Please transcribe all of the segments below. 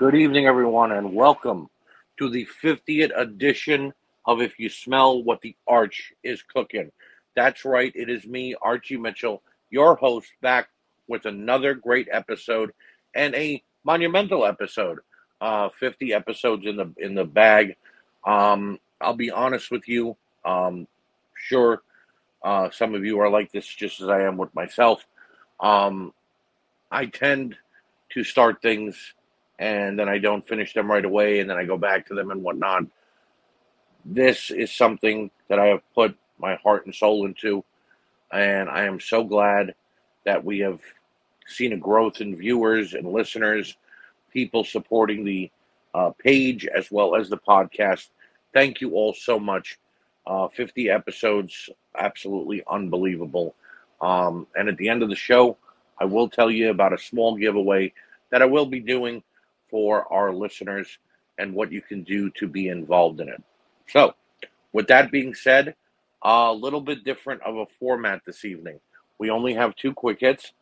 Good evening, everyone, and welcome to the 50th edition of If You Smell What the Arch is Cooking. That's right, it is me, Archie Mitchell, your host, back with another great episode and a monumental episode. Uh, 50 episodes in the in the bag. Um, I'll be honest with you. Um, sure, uh, some of you are like this just as I am with myself. Um, I tend to start things and then I don't finish them right away and then I go back to them and whatnot. This is something that I have put my heart and soul into, and I am so glad that we have seen a growth in viewers and listeners, people supporting the uh, page as well as the podcast. Thank you all so much. Uh, 50 episodes, absolutely unbelievable. Um, and at the end of the show, I will tell you about a small giveaway that I will be doing for our listeners and what you can do to be involved in it. So, with that being said, a little bit different of a format this evening. We only have two quick hits,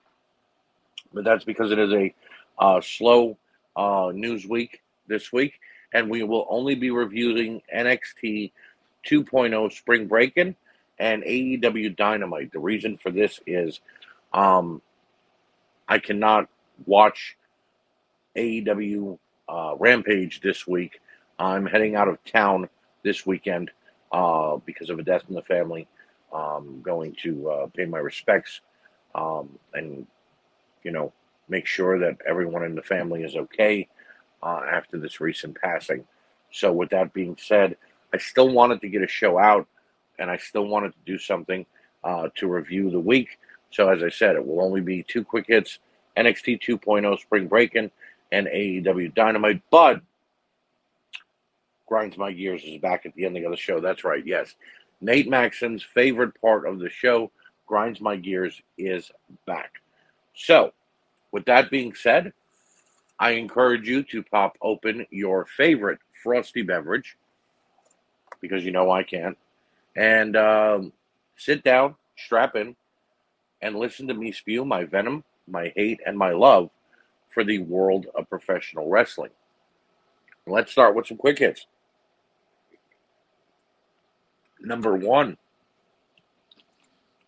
but that's because it is a uh, slow uh, news week this week, and we will only be reviewing NXT 2.0 Spring Breakin' and AEW Dynamite. The reason for this is um, I cannot watch AEW uh, Rampage this week. I'm heading out of town this weekend uh, because of a death in the family. Um, going to uh, pay my respects um, and, you know, make sure that everyone in the family is okay uh, after this recent passing. So, with that being said, I still wanted to get a show out and I still wanted to do something uh, to review the week. So, as I said, it will only be two quick hits NXT 2.0 Spring Breakin' and AEW Dynamite. But Grinds My Gears is back at the ending of the show. That's right, yes. Nate Maxon's favorite part of the show, Grinds My Gears, is back. So, with that being said, I encourage you to pop open your favorite frosty beverage because you know I can't, and um, sit down, strap in, and listen to me spew my venom, my hate, and my love for the world of professional wrestling. Let's start with some quick hits. Number one,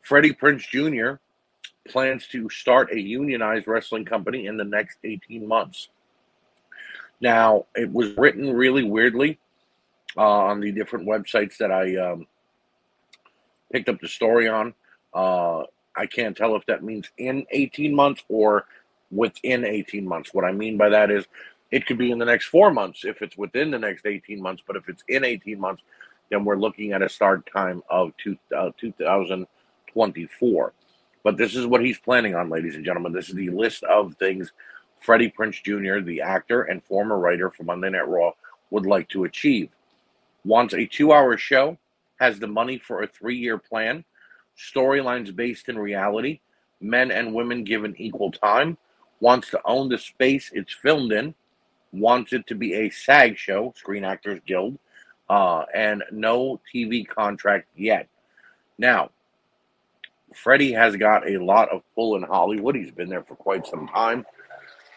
Freddie Prinze Jr. plans to start a unionized wrestling company in the next 18 months. Now, it was written really weirdly uh, on the different websites that I um, picked up the story on. Uh, I can't tell if that means in 18 months or within 18 months. What I mean by that is it could be in the next four months if it's within the next 18 months, but if it's in 18 months, then we're looking at a start time of two, uh, 2024. But this is what he's planning on, ladies and gentlemen. This is the list of things Freddie Prinze Jr., the actor and former writer for Monday Night Raw, would like to achieve. Wants a two hour show, has the money for a three year plan, storylines based in reality, men and women given equal time, wants to own the space it's filmed in, wants it to be a SAG show, Screen Actors Guild, uh, and no TV contract yet. Now, Freddie has got a lot of pull in Hollywood. He's been there for quite some time.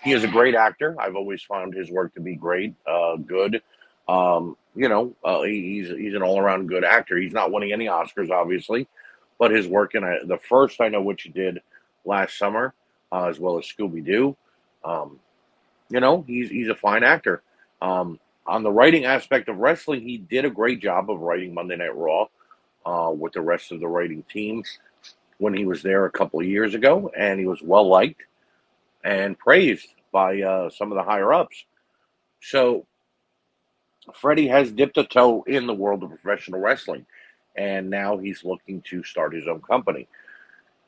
He is a great actor. I've always found his work to be great, uh, good. Um, you know, uh, he's he's an all around good actor. He's not winning any Oscars, obviously, but his work in a, the first I know what you did last summer uh, as well as Scooby Doo. Um, you know, he's he's a fine actor. Um, on the writing aspect of wrestling, he did a great job of writing Monday Night Raw uh, with the rest of the writing team when he was there a couple of years ago, and he was well liked and praised by uh, some of the higher ups. So, Freddie has dipped a toe in the world of professional wrestling, and now he's looking to start his own company.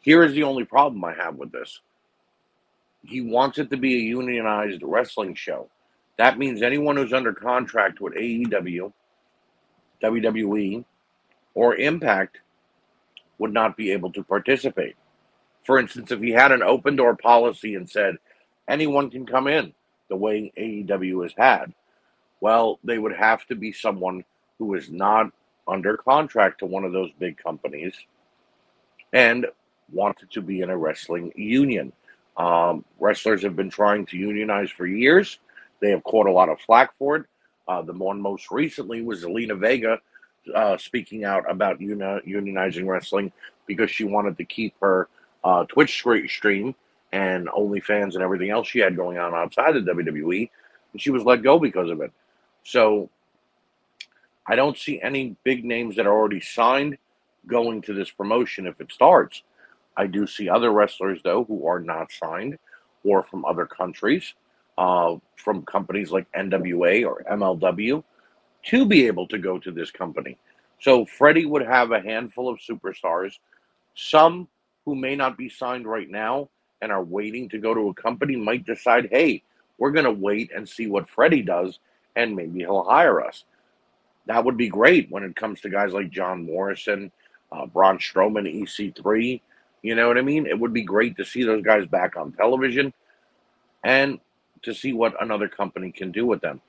Here is the only problem I have with this he wants it to be a unionized wrestling show. That means anyone who's under contract with AEW, WWE, or Impact would not be able to participate. For instance, if he had an open door policy and said anyone can come in the way AEW has had, well, they would have to be someone who is not under contract to one of those big companies and wanted to be in a wrestling union. Um, wrestlers have been trying to unionize for years. They have caught a lot of flack for it. Uh, the one most recently was Zelina Vega uh, speaking out about uni- unionizing wrestling because she wanted to keep her uh, Twitch stream and OnlyFans and everything else she had going on outside of WWE, and she was let go because of it. So I don't see any big names that are already signed going to this promotion if it starts. I do see other wrestlers though who are not signed or from other countries, uh, from companies like NWA or MLW, to be able to go to this company. So Freddie would have a handful of superstars, some who may not be signed right now and are waiting to go to a company might decide, hey, we're going to wait and see what Freddie does, and maybe he'll hire us. That would be great when it comes to guys like John Morrison, uh, Braun Strowman, EC3. You know what I mean? It would be great to see those guys back on television and to see what another company can do with them.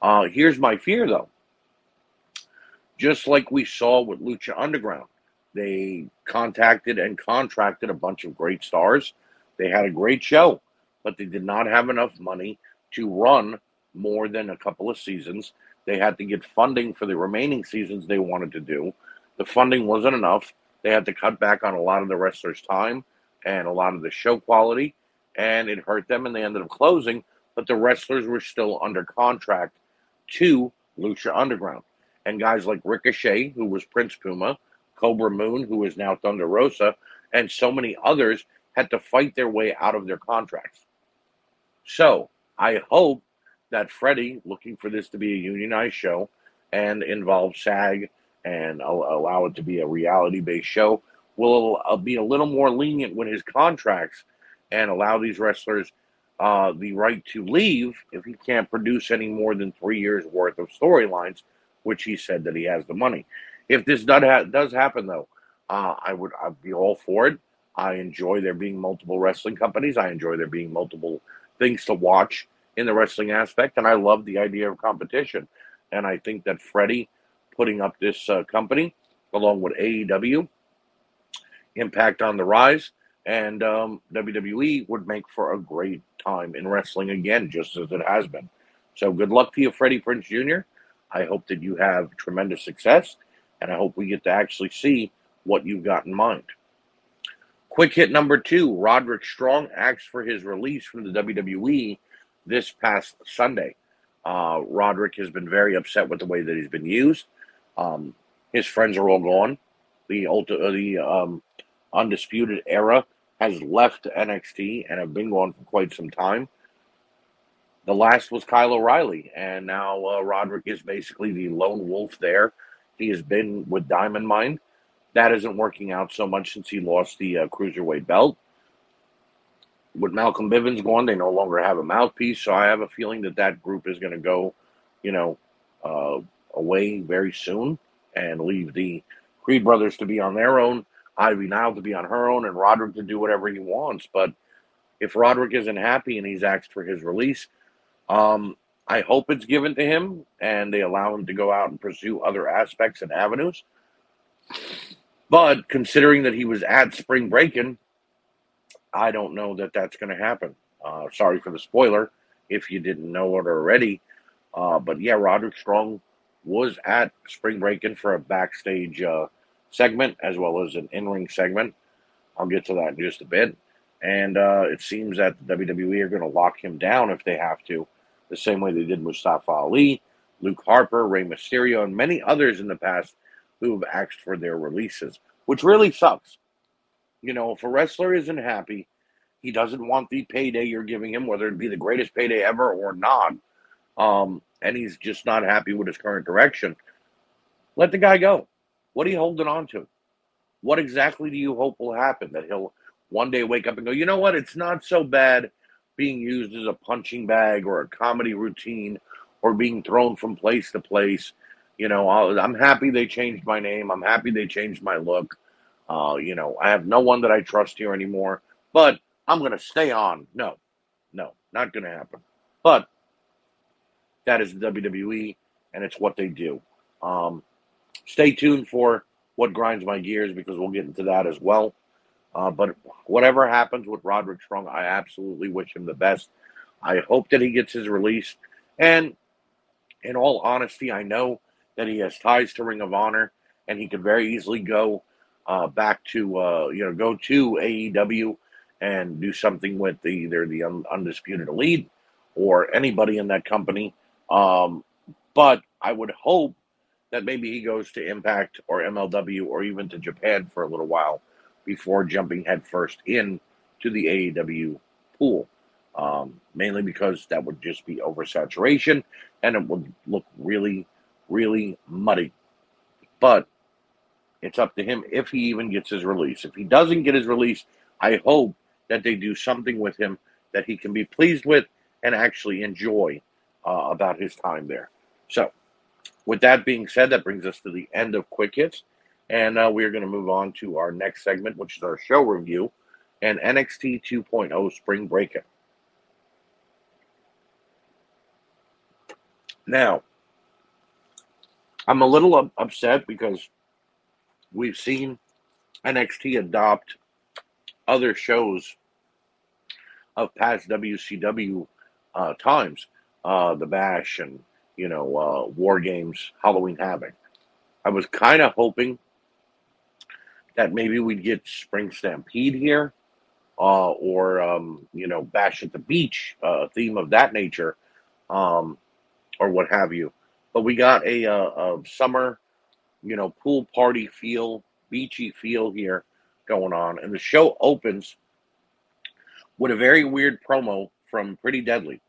Uh, here's my fear, though. Just like we saw with Lucha Underground, they contacted and contracted a bunch of great stars. They had a great show, but they did not have enough money to run more than a couple of seasons. They had to get funding for the remaining seasons they wanted to do. The funding wasn't enough. They had to cut back on a lot of the wrestlers' time and a lot of the show quality, and it hurt them, and they ended up closing. But the wrestlers were still under contract to Lucha Underground. And guys like Ricochet, who was Prince Puma, Kobra Moon, who is now Thunder Rosa, and so many others had to fight their way out of their contracts. So I hope that Freddie, looking for this to be a unionized show and involve SAG and allow it to be a reality based show, will uh, be a little more lenient with his contracts and allow these wrestlers uh, the right to leave if he can't produce any more than three years worth of storylines, which he said that he has the money. If this does, ha- does happen, though, uh, I would I'd be all for it. I enjoy there being multiple wrestling companies. I enjoy there being multiple things to watch in the wrestling aspect, and I love the idea of competition. And I think that Freddie putting up this uh, company along with AEW, Impact on the Rise, and um, WWE would make for a great time in wrestling again, just as it has been. So good luck to you, Freddie Prinze Jr. I hope that you have tremendous success, and I hope we get to actually see what you've got in mind. Quick hit number two Roderick Strong asked for his release from the WWE this past Sunday. Uh, Roderick has been very upset with the way that he's been used. Um, his friends are all gone. The ulti- uh, the um, undisputed era has left NXT and have been gone for quite some time. The last was Kyle O'Reilly, and now uh, Roderick is basically the lone wolf there. He has been with Diamond Mine that isn't working out so much since he lost the uh, cruiserweight belt. With Malcolm Bivens gone, they no longer have a mouthpiece, so I have a feeling that that group is going to go, you know, uh, away very soon and leave the Creed brothers to be on their own, Ivy Nile to be on her own, and Roderick to do whatever he wants. But if Roderick isn't happy and he's asked for his release, um, I hope it's given to him and they allow him to go out and pursue other aspects and avenues. But considering that he was at spring breaking, I don't know that that's going to happen. Uh, sorry for the spoiler if you didn't know it already. Uh, but yeah, Roderick Strong was at spring breaking for a backstage uh, segment as well as an in ring segment. I'll get to that in just a bit. And uh, it seems that the WWE are going to lock him down if they have to, the same way they did Mustafa Ali, Luke Harper, Rey Mysterio, and many others in the past who've asked for their releases, which really sucks. You know, if a wrestler isn't happy, he doesn't want the payday you're giving him, whether it be the greatest payday ever or not, um, and he's just not happy with his current direction, let the guy go. What are you holding on to? What exactly do you hope will happen? That he'll one day wake up and go, you know what? It's not so bad being used as a punching bag or a comedy routine or being thrown from place to place you know, i am happy they changed my name. I'm happy they changed my look. Uh, you know, I have no one that I trust here anymore, but I'm going to stay on. No, no, not going to happen. But that is the WWE, and it's what they do. Um, stay tuned for what grinds my gears because we'll get into that as well. Uh, but whatever happens with Roderick Strong, I absolutely wish him the best. I hope that he gets his release And in all honesty, I know that he has ties to Ring of Honor, and he could very easily go uh, back to uh, you know go to AEW and do something with the, either the undisputed elite or anybody in that company. Um, but I would hope that maybe he goes to Impact or MLW or even to Japan for a little while before jumping headfirst in to the AEW pool. Um, mainly because that would just be oversaturation and it would look really, really muddy. But it's up to him if he even gets his release. If he doesn't get his release, I hope that they do something with him that he can be pleased with and actually enjoy uh, about his time there. So, with that being said, that brings us to the end of Quick Hits. And uh, we're going to move on to our next segment, which is our show review and NXT 2.0 Spring Breakout. Now, I'm a little upset because we've seen NXT adopt other shows of past WCW uh, times, uh, the Bash and you know uh, War Games, Halloween Havoc. I was kind of hoping that maybe we'd get Spring Stampede here, uh, or um, you know Bash at the Beach, uh, a theme of that nature, um, or what have you. But we got a, a, uh, a summer, you know, pool party feel, beachy feel here going on, and the show opens with a very weird promo from Pretty Deadly.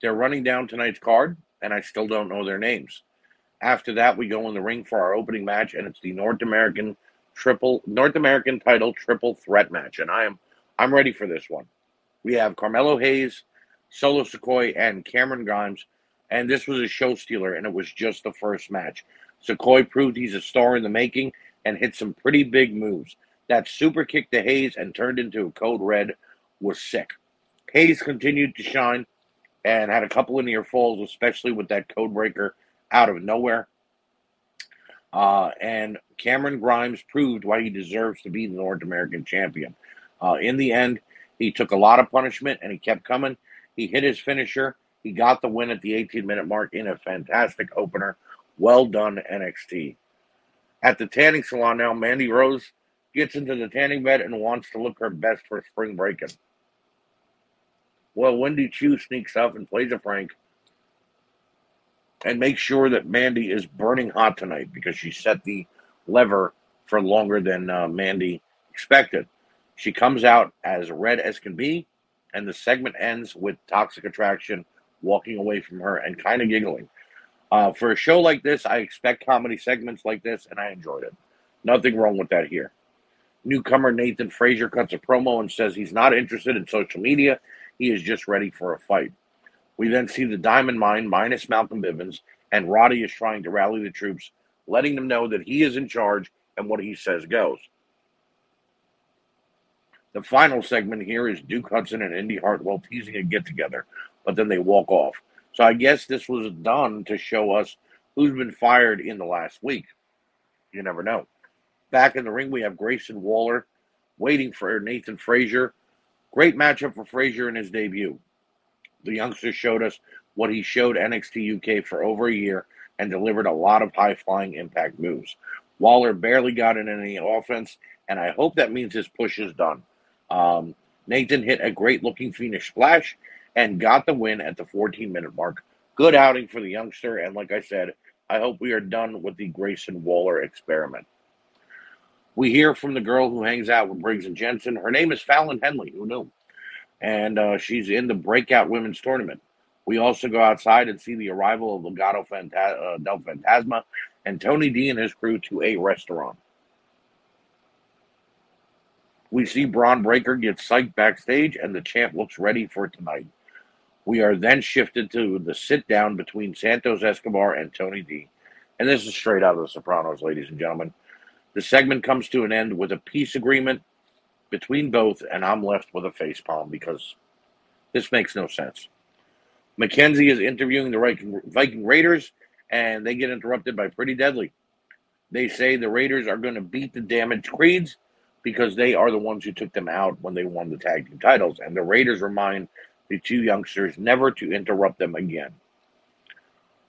They're running down tonight's card, and I still don't know their names. After that, we go in the ring for our opening match, and it's the North American triple North American title triple threat match, and I am I'm ready for this one. We have Carmelo Hayes, Solo Sikoa, and Cameron Grimes, and this was a show stealer, and it was just the first match. Sikoa proved he's a star in the making and hit some pretty big moves. That super kick to Hayes and turned into a code red was sick. Hayes continued to shine and had a couple of near falls, especially with that code breaker out of nowhere. Uh, and Cameron Grimes proved why he deserves to be the North American champion. Uh, in the end, he took a lot of punishment and he kept coming. He hit his finisher. He got the win at the 18 minute mark in a fantastic opener. Well done, NXT. At the tanning salon now, Mandy Rose gets into the tanning bed and wants to look her best for spring breaking. Well, Wendy Choo sneaks up and plays a prank and makes sure that Mandy is burning hot tonight because she set the lever for longer than uh, Mandy expected. She comes out as red as can be, and the segment ends with Toxic Attraction walking away from her and kind of giggling. Uh, for a show like this, I expect comedy segments like this, and I enjoyed it. Nothing wrong with that here. Newcomer Nathan Frazer cuts a promo and says he's not interested in social media he is just ready for a fight. We then see the Diamond Mine minus Malcolm Bivens, and Roddy is trying to rally the troops, letting them know that he is in charge and what he says goes. The final segment here is Duke Hudson and Indi Hartwell teasing a get together, but then they walk off. So I guess this was done to show us who's been fired in the last week. You never know. Back in the ring, we have Grayson Waller waiting for Nathan Frazer Great matchup for Frazer in his debut. The youngster showed us what he showed NXT UK for over a year and delivered a lot of high flying impact moves. Waller barely got in any offense, and I hope that means his push is done. Um, Nathan hit a great looking Phoenix splash and got the win at the 14 minute mark. Good outing for the youngster, and like I said, I hope we are done with the Grayson Waller experiment. We hear from the girl who hangs out with Briggs and Jensen. Her name is Fallon Henley. Who knew? And uh, she's in the breakout women's tournament. We also go outside and see the arrival of Legado Fanta- uh, del Fantasma and Tony D and his crew to a restaurant. We see Bron Breaker get psyched backstage, and the champ looks ready for tonight. We are then shifted to the sit down between Santos Escobar and Tony D. And this is straight out of The Sopranos, ladies and gentlemen. The segment comes to an end with a peace agreement between both, and I'm left with a facepalm because this makes no sense. McKenzie is interviewing the Viking Raiders, and they get interrupted by Pretty Deadly. They say the Raiders are going to beat the damaged Creeds because they are the ones who took them out when they won the tag team titles. And the Raiders remind the two youngsters never to interrupt them again.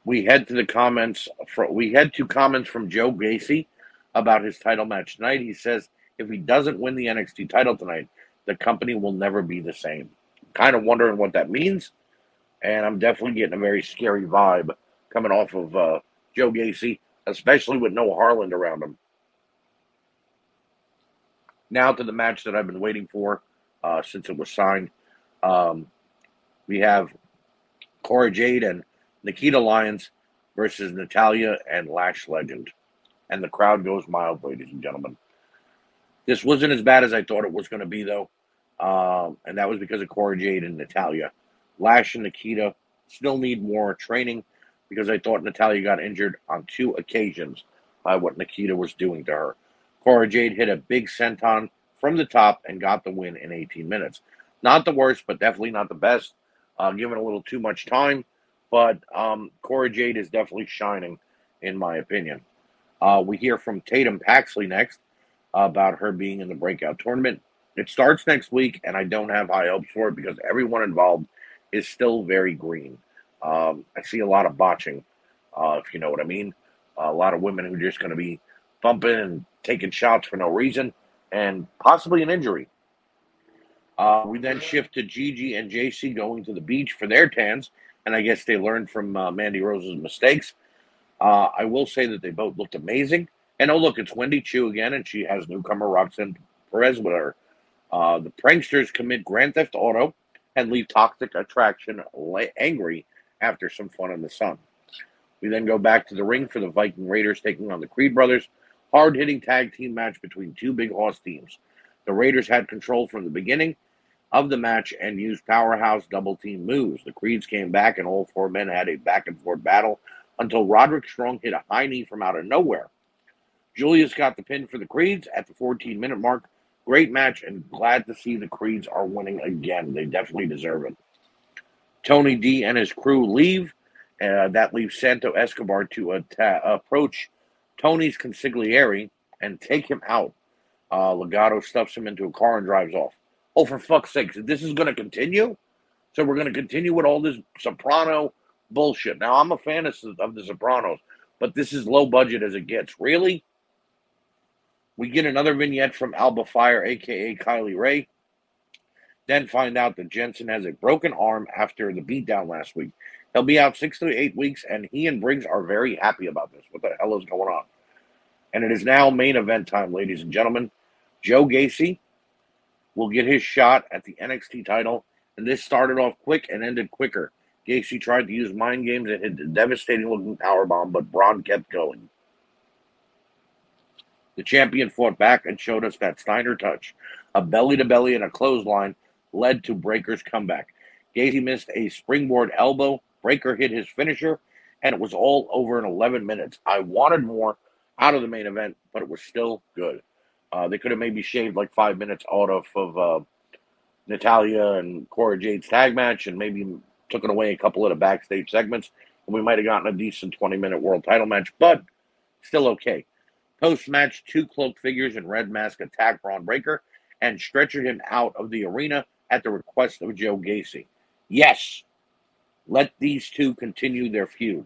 we head to the comments. For, we head to comments from Joe Gacy about his title match tonight. He says if he doesn't win the NXT title tonight, the company will never be the same. Kind of wondering what that means, and I'm definitely getting a very scary vibe coming off of uh, Joe Gacy, especially with no Harland around him. Now to the match that I've been waiting for uh, since it was signed. Um, we have Cora Jade and Nikita Lyons versus Natalya and Lash Legend. And the crowd goes mild, ladies and gentlemen. This wasn't as bad as I thought it was going to be, though. Um, and that was because of Cora Jade and Natalya. Lash and Nikita still need more training because I thought Natalya got injured on two occasions by what Nikita was doing to her. Cora Jade hit a big senton from the top and got the win in 18 minutes. Not the worst, but definitely not the best. Uh, given a little too much time, but um, Cora Jade is definitely shining, in my opinion. Uh, we hear from Tatum Paxley next about her being in the breakout tournament. It starts next week, and I don't have high hopes for it because everyone involved is still very green. Um, I see a lot of botching, uh, if you know what I mean. a lot of women who are just going to be bumping and taking shots for no reason and possibly an injury. Uh, we then shift to Gigi and Jacy going to the beach for their tans, and I guess they learned from uh, Mandy Rose's mistakes. Uh, I will say that they both looked amazing. And oh, look, it's Wendy Choo again, and she has newcomer Roxanne Perez with her. Uh, the pranksters commit Grand Theft Auto and leave Toxic Attraction angry after some fun in the sun. We then go back to the ring for the Viking Raiders taking on the Creed brothers. Hard hitting tag team match between two big horse teams. The Raiders had control from the beginning of the match and used powerhouse double team moves. The Creeds came back, and all four men had a back and forth battle until Roderick Strong hit a high knee from out of nowhere. Julius got the pin for the Creeds at the 14 minute mark. Great match, and glad to see the Creeds are winning again. They definitely deserve it. Tony D and his crew leave. Uh, that leaves Santo Escobar to atta- approach Tony's consigliere and take him out. Uh, Legado stuffs him into a car and drives off. Oh, for fuck's sake, this is going to continue? So we're going to continue with all this Soprano bullshit. Now, I'm a fan of, of the Sopranos, but this is low budget as it gets. Really? We get another vignette from Alba Fyre, aka Kay Lee Ray. Then find out that Jensen has a broken arm after the beatdown last week. He'll be out six to eight weeks, and he and Briggs are very happy about this. What the hell is going on? And it is now main event time, ladies and gentlemen. Joe Gacy will get his shot at the NXT title, and this started off quick and ended quicker. Gacy tried to use mind games and hit a devastating looking power bomb, but Bron kept going. The champion fought back and showed us that Steiner touch. A belly to belly and a clothesline led to Breaker's comeback. Gacy missed a springboard elbow. Breaker hit his finisher, and it was all over in 11 minutes. I wanted more out of the main event, but it was still good. Uh, they could have maybe shaved like five minutes out of, of uh, Natalya and Cora Jade's tag match and maybe took away a couple of the backstage segments. And we might have gotten a decent 20 minute world title match, but still okay. Post match, two cloaked figures in red mask attack Bron Breaker and stretchered him out of the arena at the request of Joe Gacy. Yes, let these two continue their feud.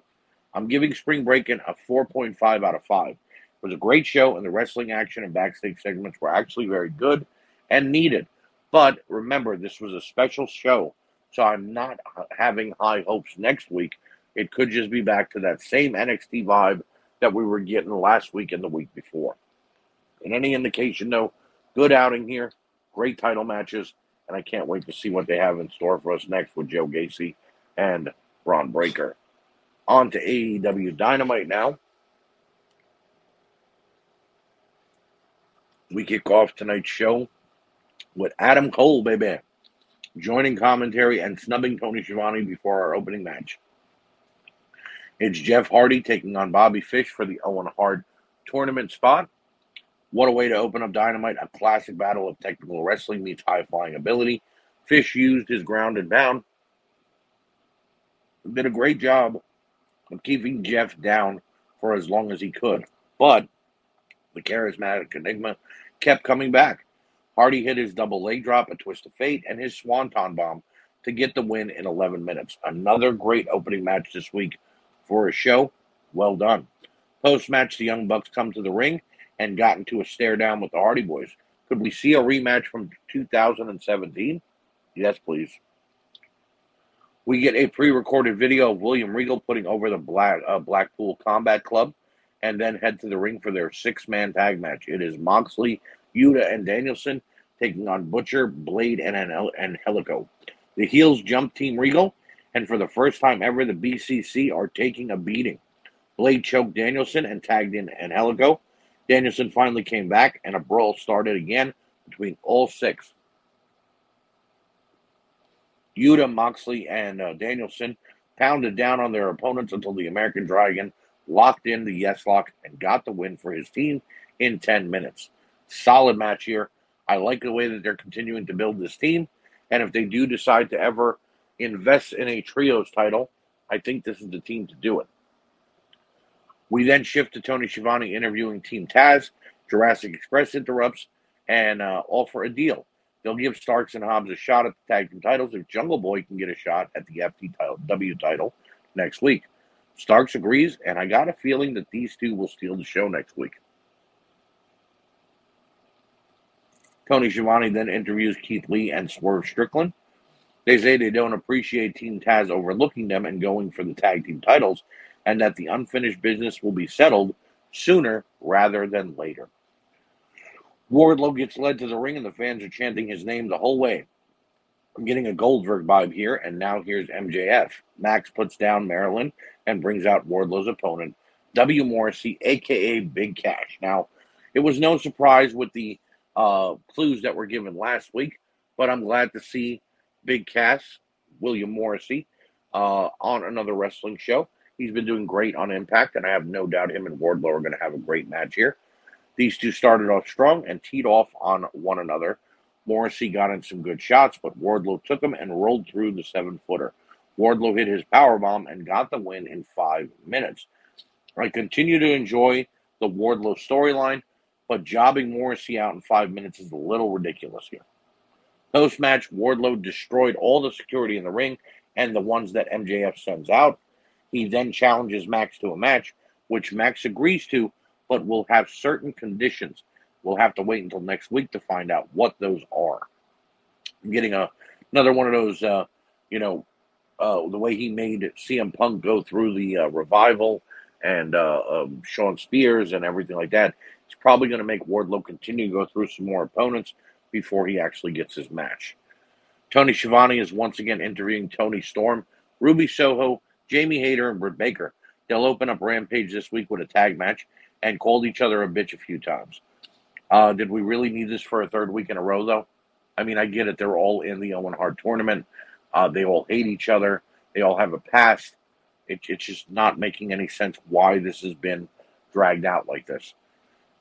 I'm giving Spring Breakin' a 4.5 out of 5. It was a great show, and the wrestling action and backstage segments were actually very good and needed. But remember, this was a special show, so I'm not having high hopes next week. It could just be back to that same NXT vibe that we were getting last week and the week before. In any indication, though, good outing here, great title matches, and I can't wait to see what they have in store for us next with Joe Gacy and Bron Breaker. On to AEW Dynamite now. We kick off tonight's show with Adam Cole, baby, joining commentary and snubbing Tony Schiavone before our opening match. It's Jeff Hardy taking on Bobby Fish for the Owen Hart tournament spot. What a way to open up Dynamite, a classic battle of technical wrestling meets high flying ability. Fish used his ground and pound. Did a great job of keeping Jeff down for as long as he could. But the charismatic Enigma kept coming back. Hardy hit his double leg drop, a twist of fate, and his swanton bomb to get the win in 11 minutes. Another great opening match this week for a show. Well done. Post match, the Young Bucks come to the ring and got into a stare down with the Hardy Boys. Could we see a rematch from 2017? Yes, please. We get a pre-recorded video of William Regal putting over the Black uh, Blackpool Combat Club, and then head to the ring for their six-man tag match. It is Moxley, Yuta, and Danielson taking on Butcher, Blade, and and Helico. The heels jump Team Regal, and for the first time ever, the BCC are taking a beating. Blade choked Danielson and tagged in Helico. Danielson finally came back, and a brawl started again between all six. Yuta, Moxley, and uh, Danielson pounded down on their opponents until the American Dragon locked in the yes lock and got the win for his team in 10 minutes. Solid match here. I like the way that they're continuing to build this team. And if they do decide to ever invest in a trios title, I think this is the team to do it. We then shift to Tony Schiavone interviewing Team Taz. Jurassic Express interrupts and uh, offer a deal. They'll give Starks and Hobbs a shot at the tag team titles if Jungle Boy can get a shot at the FT title, W title next week. Starks agrees, and I got a feeling that these two will steal the show next week. Tony Schiavone then interviews Keith Lee and Swerve Strickland. They say they don't appreciate Team Taz overlooking them and going for the tag team titles, and that the unfinished business will be settled sooner rather than later. Wardlow gets led to the ring, and the fans are chanting his name the whole way. I'm getting a Goldberg vibe here, and now here's MJF. Max puts down Maryland and brings out Wardlow's opponent, W. Morrissey, aka Big Cass. Now, it was no surprise with the uh, clues that were given last week, but I'm glad to see Big Cass, William Morrissey, uh, on another wrestling show. He's been doing great on Impact, and I have no doubt him and Wardlow are going to have a great match here. These two started off strong and teed off on one another. Morrissey got in some good shots, but Wardlow took him and rolled through the seven footer. Wardlow hit his power bomb and got the win in five minutes. I continue to enjoy the Wardlow storyline, but jobbing Morrissey out in five minutes is a little ridiculous here. Post match, Wardlow destroyed all the security in the ring and the ones that MJF sends out. He then challenges Max to a match, which Max agrees to, but will have certain conditions. We'll have to wait until next week to find out what those are. I'm getting a another one of those, uh, you know, uh, the way he made CM Punk go through the uh, revival and uh, um, Shawn Spears and everything like that. It's probably going to make Wardlow continue to go through some more opponents before he actually gets his match. Tony Schiavone is once again interviewing Toni Storm, Ruby Soho, Jamie Hayter, and Britt Baker. They'll open up Rampage this week with a tag match and called each other a bitch a few times. Uh, did we really need this for a third week in a row, though? I mean, I get it. They're all in the Owen Hart tournament. Uh, they all hate each other. They all have a past. It, it's just not making any sense why this has been dragged out like this.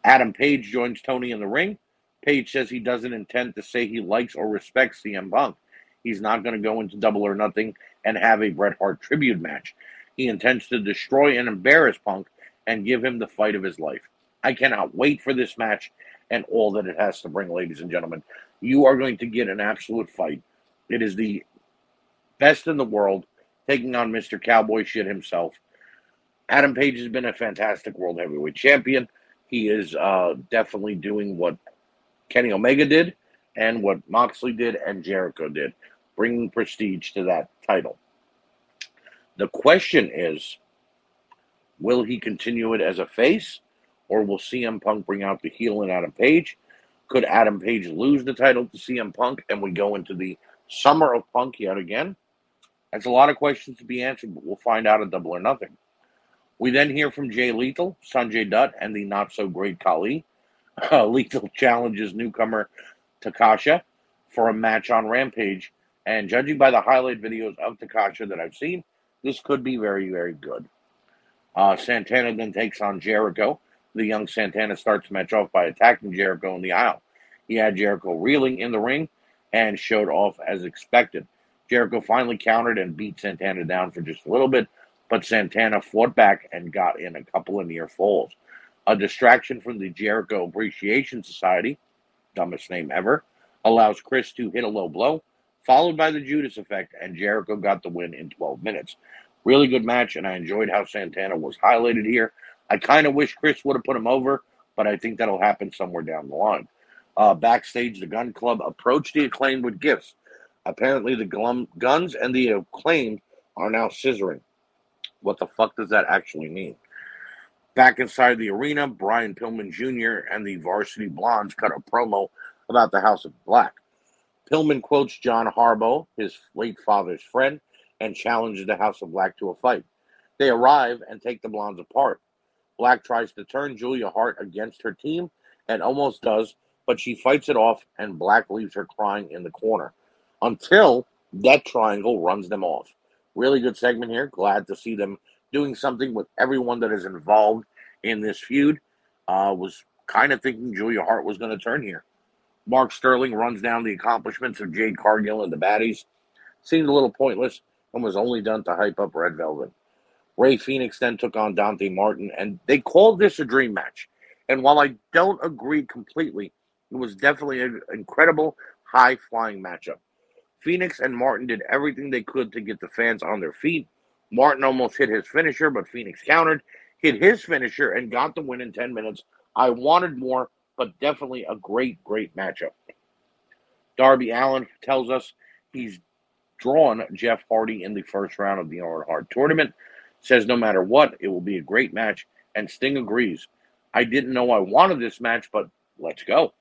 Adam Page joins Tony in the ring. Page says he doesn't intend to say he likes or respects CM Punk. He's not going to go into double or nothing and have a Bret Hart tribute match. He intends to destroy and embarrass Punk and give him the fight of his life. I cannot wait for this match and all that it has to bring, ladies and gentlemen. You are going to get an absolute fight. It is the best in the world, taking on Mr. Cowboy shit himself. Adam Page has been a fantastic world heavyweight champion. He is uh, definitely doing what Kenny Omega did and what Moxley did and Jericho did, bringing prestige to that title. The question is will he continue it as a face, or will CM Punk bring out the heel in Adam Page? Could Adam Page lose the title to CM Punk and we go into the summer of Punk yet again? That's a lot of questions to be answered, but we'll find out at Double or Nothing. We then hear from Jay Lethal, Sanjay Dutt, and the not so great Kali. Uh, Lethal challenges newcomer Takasha for a match on Rampage, and judging by the highlight videos of Takasha that I've seen, this could be very, very good. Uh, Santana then takes on Jericho. The young Santana starts the match off by attacking Jericho in the aisle. He had Jericho reeling in the ring and showed off as expected. Jericho finally countered and beat Santana down for just a little bit, but Santana fought back and got in a couple of near falls. A distraction from the Jericho Appreciation Society, dumbest name ever, allows Chris to hit a low blow, followed by the Judas effect, and Jericho got the win in 12 minutes. Really good match, and I enjoyed how Santana was highlighted here. I kind of wish Chris would have put him over, but I think that'll happen somewhere down the line. Uh, backstage, the Gunn Club approached the acclaimed with gifts. Apparently, the glum, Guns and the acclaimed are now scissoring. What the fuck does that actually mean? Back inside the arena, Brian Pillman Jr. and the Varsity Blondes cut a promo about the House of Black. Pillman quotes John Harbaugh, his late father's friend, and challenges the House of Black to a fight. They arrive and take the Blondes apart. Black tries to turn Julia Hart against her team and almost does, but she fights it off and Black leaves her crying in the corner until that triangle runs them off. Really good segment here. Glad to see them doing something with everyone that is involved in this feud. Uh, was kind of thinking Julia Hart was going to turn here. Mark Sterling runs down the accomplishments of Jade Cargill and the baddies. Seemed a little pointless and was only done to hype up Red Velvet. Rey Fenix then took on Dante Martin, and they called this a dream match. And while I don't agree completely, it was definitely an incredible high flying matchup. Fenix and Martin did everything they could to get the fans on their feet. Martin almost hit his finisher, but Fenix countered, hit his finisher, and got the win in 10 minutes. I wanted more, but definitely a great, great matchup. Darby Allin tells us he's drawn Jeff Hardy in the first round of the Owen Hart tournament. Says no matter what, it will be a great match, and Sting agrees. I didn't know I wanted this match, but let's go.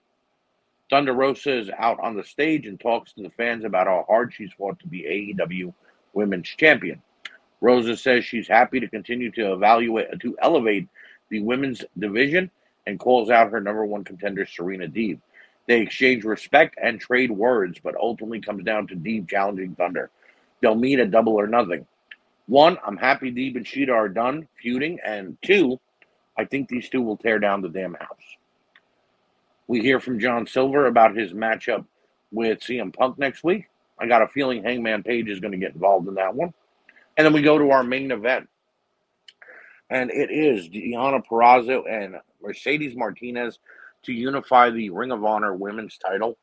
Thunder Rosa is out on the stage and talks to the fans about how hard she's fought to be AEW Women's Champion. Rosa says she's happy to continue to evaluate to elevate the women's division and calls out her number one contender Serena Deeb. They exchange respect and trade words, but ultimately comes down to Deeb challenging Thunder. They'll meet at double or nothing. One, I'm happy Deeb and Shida are done feuding, and two, I think these two will tear down the damn house. We hear from John Silver about his matchup with CM Punk next week. I got a feeling Hangman Page is going to get involved in that one. And then we go to our main event. And it is Deonna Purrazzo and Mercedes Martinez to unify the Ring of Honor women's title.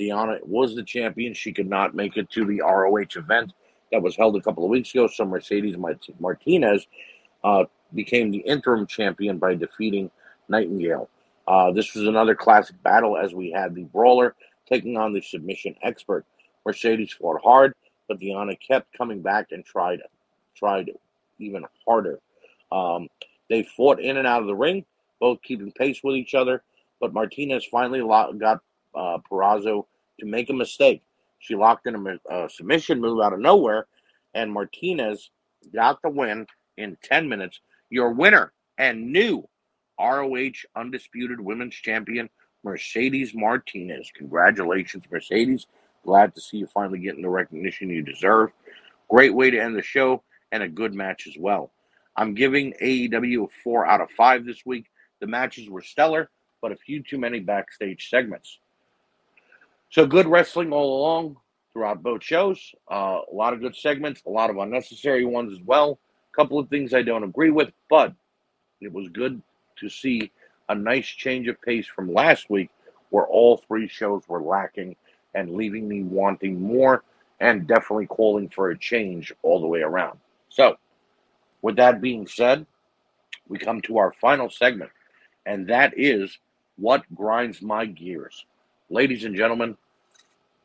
Deonna was the champion. She could not make it to the ROH event that was held a couple of weeks ago. So Mercedes Martinez uh, became the interim champion by defeating Nightingale. Uh, this was another classic battle as we had the brawler taking on the submission expert. Mercedes fought hard, but Deonna kept coming back and tried tried even harder. Um, they fought in and out of the ring, both keeping pace with each other. But Martinez finally got uh, Purrazzo to make a mistake. She locked in a, a submission move out of nowhere, and Martinez got the win in 10 minutes. Your winner and new ROH Undisputed Women's Champion, Mercedes Martinez. Congratulations, Mercedes. Glad to see you finally getting the recognition you deserve. Great way to end the show and a good match as well. I'm giving AEW a 4 out of 5 this week. The matches were stellar, but a few too many backstage segments. So good wrestling all along throughout both shows. Uh, a lot of good segments, a lot of unnecessary ones as well. A couple of things I don't agree with, but it was good to see a nice change of pace from last week, where all three shows were lacking and leaving me wanting more and definitely calling for a change all the way around. So, with that being said, we come to our final segment, and that is what grinds my gears. Ladies and gentlemen,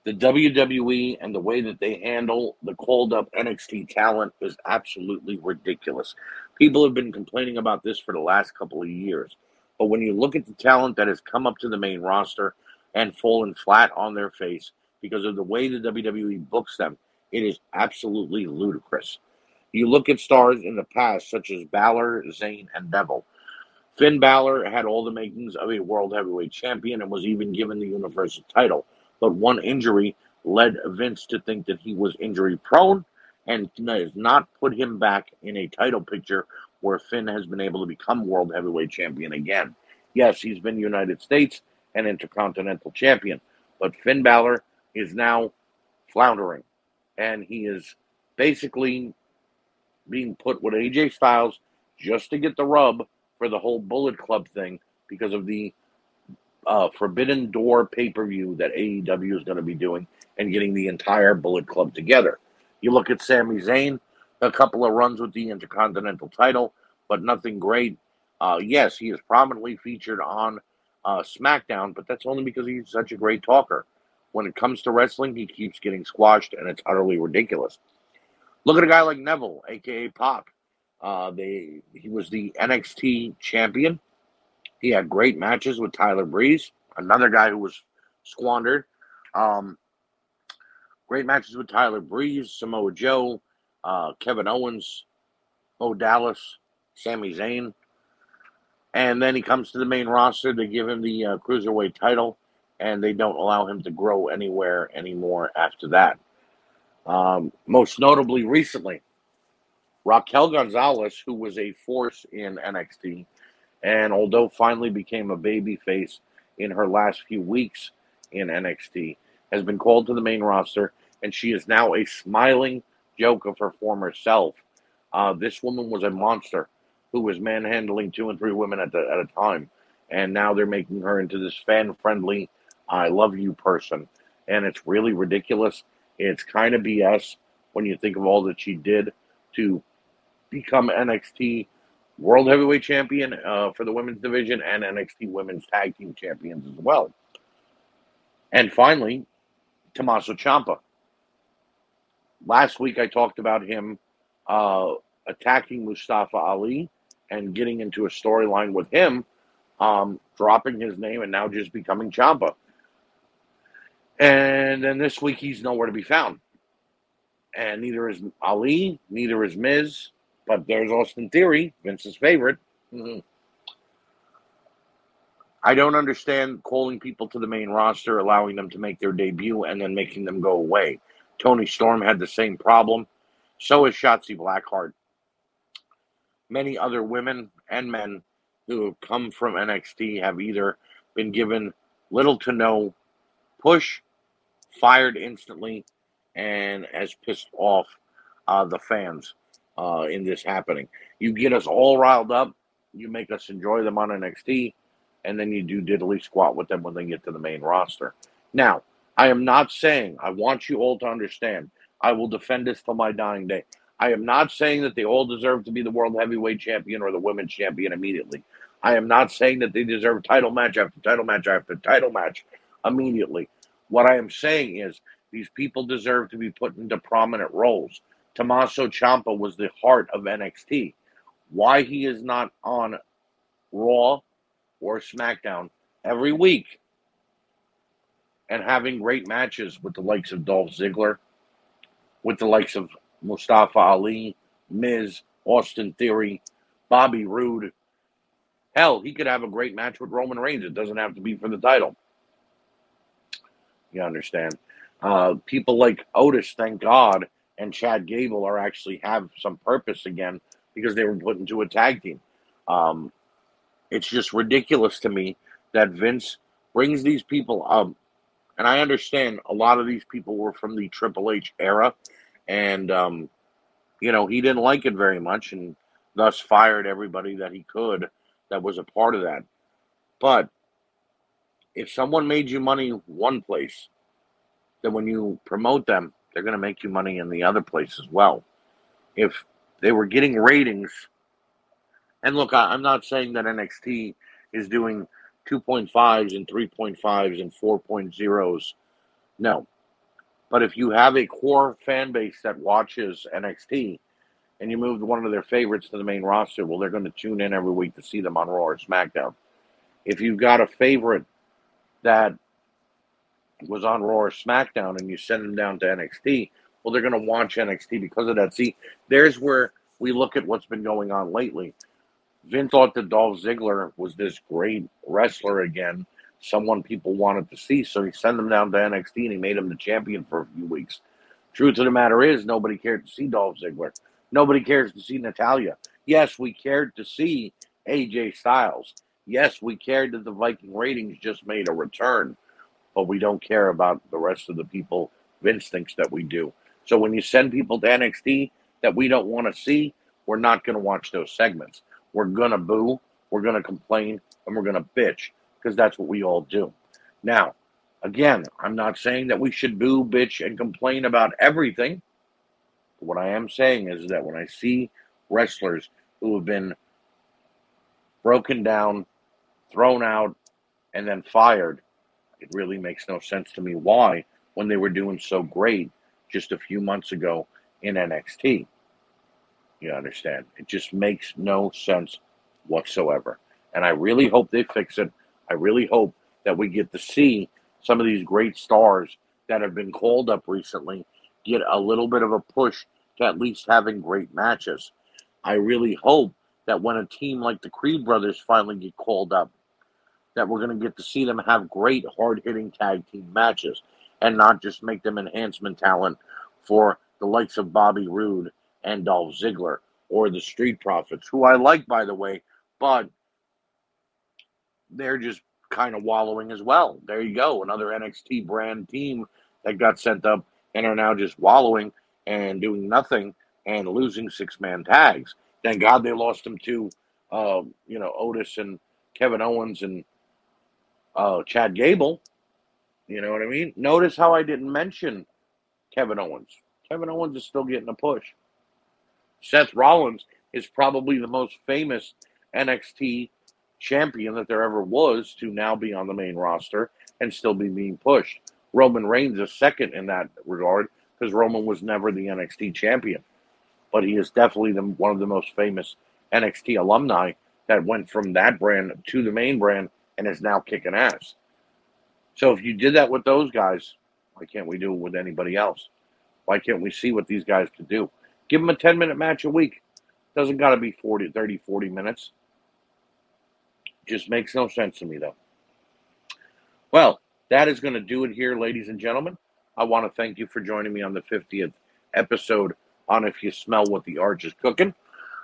the WWE and the way that they handle the called up NXT talent is absolutely ridiculous. People have been complaining about this for the last couple of years. But when you look at the talent that has come up to the main roster and fallen flat on their face because of the way the WWE books them, it is absolutely ludicrous. You look at stars in the past, such as Balor, Zayn, and Neville. Finn Balor had all the makings of a world heavyweight champion and was even given the Universal title but one injury led Vince to think that he was injury prone and has not put him back in a title picture where Finn has been able to become world heavyweight champion again. Yes, he's been United States and Intercontinental champion, but Finn Balor is now floundering and he is basically being put with AJ Styles just to get the rub for the whole Bullet Club thing because of the uh, Forbidden Door pay per view that AEW is going to be doing and getting the entire Bullet Club together. You look at Sami Zayn, a couple of runs with the Intercontinental title, but nothing great. Uh, yes, he is prominently featured on uh, SmackDown, but that's only because he's such a great talker. When it comes to wrestling, he keeps getting squashed, and it's utterly ridiculous. Look at a guy like Neville, aka Pac. Uh, they he was the NXT champion. He had great matches with Tyler Breeze, another guy who was squandered. Um, great matches with Tyler Breeze, Samoa Joe, uh, Kevin Owens, Bo Dallas, Sami Zayn. And then he comes to the main roster. They give him the uh, cruiserweight title, and they don't allow him to grow anywhere anymore after that. Um, most notably, recently, Raquel Gonzalez, who was a force in NXT, and although finally became a babyface in her last few weeks in NXT, has been called to the main roster, and she is now a smiling joke of her former self. Uh, this woman was a monster who was manhandling two and three women at, the, at a time, and now they're making her into this fan-friendly, "I love you" person, and it's really ridiculous. It's kind of BS when you think of all that she did to become NXT World Heavyweight Champion uh, for the women's division and NXT Women's Tag Team Champions as well. And finally, Tommaso Ciampa. Last week I talked about him uh, attacking Mustafa Ali and getting into a storyline with him, um, dropping his name and now just becoming Ciampa. And then this week he's nowhere to be found. And neither is Ali, neither is Miz, but there's Austin Theory, Vince's favorite. Mm-hmm. I don't understand calling people to the main roster, allowing them to make their debut, and then making them go away. Toni Storm had the same problem. So has Shotzi Blackheart. Many other women and men who have come from NXT have either been given little to no push, fired instantly, and has pissed off uh, the fans uh, in this happening. You get us all riled up, you make us enjoy them on NXT, and then you do diddly squat with them when they get to the main roster. Now, I am not saying, I want you all to understand, I will defend this till my dying day. I am not saying that they all deserve to be the world heavyweight champion or the women's champion immediately. I am not saying that they deserve title match after title match after title match immediately. What I am saying is these people deserve to be put into prominent roles. Tommaso Ciampa was the heart of NXT. Why he is not on Raw or SmackDown every week and having great matches with the likes of Dolph Ziggler, with the likes of Mustafa Ali, Miz, Austin Theory, Bobby Roode. Hell, he could have a great match with Roman Reigns. It doesn't have to be for the title. You understand? Uh, people like Otis, thank God, and Chad Gable are actually have some purpose again because they were put into a tag team. Um, it's just ridiculous to me that Vince brings these people up. And I understand a lot of these people were from the Triple H era, and um, you know he didn't like it very much, and thus fired everybody that he could that was a part of that. But if someone made you money one place, then when you promote them, they're going to make you money in the other place as well. If they were getting ratings, and look, I, I'm not saying that NXT is doing 2.5s and 3.5s and 4.0s. No. But if you have a core fan base that watches NXT and you move one of their favorites to the main roster, well, they're going to tune in every week to see them on Raw or SmackDown. If you've got a favorite that was on Raw or SmackDown and you send them down to NXT, well, they're going to watch NXT because of that. See, there's where we look at what's been going on lately. Vince thought that Dolph Ziggler was this great wrestler again, someone people wanted to see, so he sent him down to NXT and he made him the champion for a few weeks. Truth of the matter is, nobody cared to see Dolph Ziggler. Nobody cares to see Natalya. Yes, we cared to see AJ Styles. Yes, we cared that the Viking Raiders just made a return but we don't care about the rest of the people Vince thinks that we do. So when you send people to NXT that we don't want to see, we're not going to watch those segments. We're going to boo, we're going to complain, and we're going to bitch because that's what we all do. Now, again, I'm not saying that we should boo, bitch, and complain about everything. What I am saying is that when I see wrestlers who have been broken down, thrown out, and then fired, it really makes no sense to me why, when they were doing so great just a few months ago in NXT. You understand? It just makes no sense whatsoever. And I really hope they fix it. I really hope that we get to see some of these great stars that have been called up recently get a little bit of a push to at least having great matches. I really hope that when a team like the Creed brothers finally get called up, that we're going to get to see them have great hard hitting tag team matches and not just make them enhancement talent for the likes of Bobby Roode and Dolph Ziggler or the Street Profits, who I like, by the way, but they're just kind of wallowing as well. There you go, another NXT brand team that got sent up and are now just wallowing and doing nothing and losing six man tags. Thank God they lost them to, uh, you know, Otis and Kevin Owens and uh, Chad Gable. You know what I mean? Notice how I didn't mention Kevin Owens. Kevin Owens is still getting a push. Seth Rollins is probably the most famous NXT champion that there ever was to now be on the main roster and still be being pushed. Roman Reigns is second in that regard because Roman was never the NXT champion, but he is definitely the, one of the most famous NXT alumni that went from that brand to the main brand and is now kicking ass. So if you did that with those guys, why can't we do it with anybody else? Why can't we see what these guys could do? Give them a 10 minute match a week. Doesn't got to be 40, 30, 40 minutes. Just makes no sense to me, though. Well, that is going to do it here, ladies and gentlemen. I want to thank you for joining me on the 50th episode on If You Smell What the Arch is Cooking.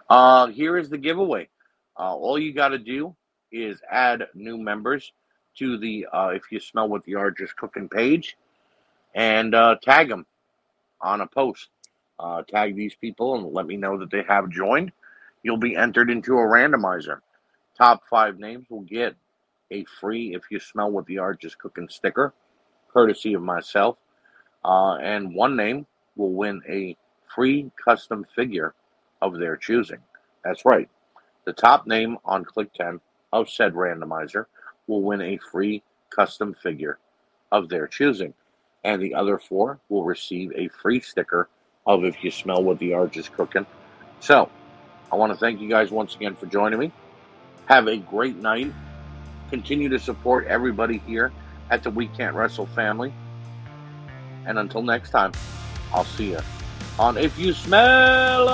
Uh, here is the giveaway. Uh, all you got to do is add new members to the uh, If You Smell What the Arch is Cooking page and uh, tag them on a post. Uh, tag these people and let me know that they have joined. You'll be entered into a randomizer. Top five names will get a free If You Smell What the Arch is Cooking sticker, courtesy of myself. Uh, and one name will win a free custom figure of their choosing. That's right. The top name on Click 10 of said randomizer will win a free custom figure of their choosing. And the other four will receive a free sticker of If You Smell What the Arch is Cooking. So, I want to thank you guys once again for joining me. Have a great night. Continue to support everybody here at the We Can't Wrestle family. And until next time, I'll see you on If You Smell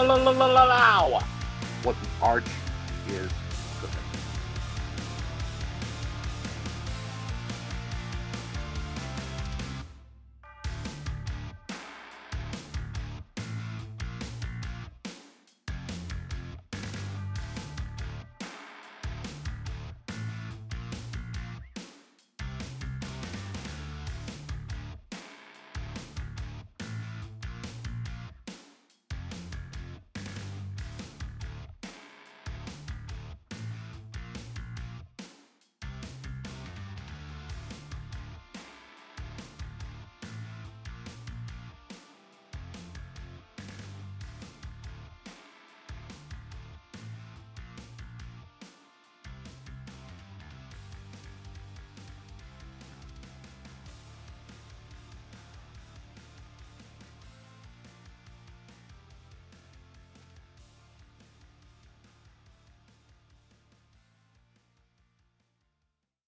what the Arch is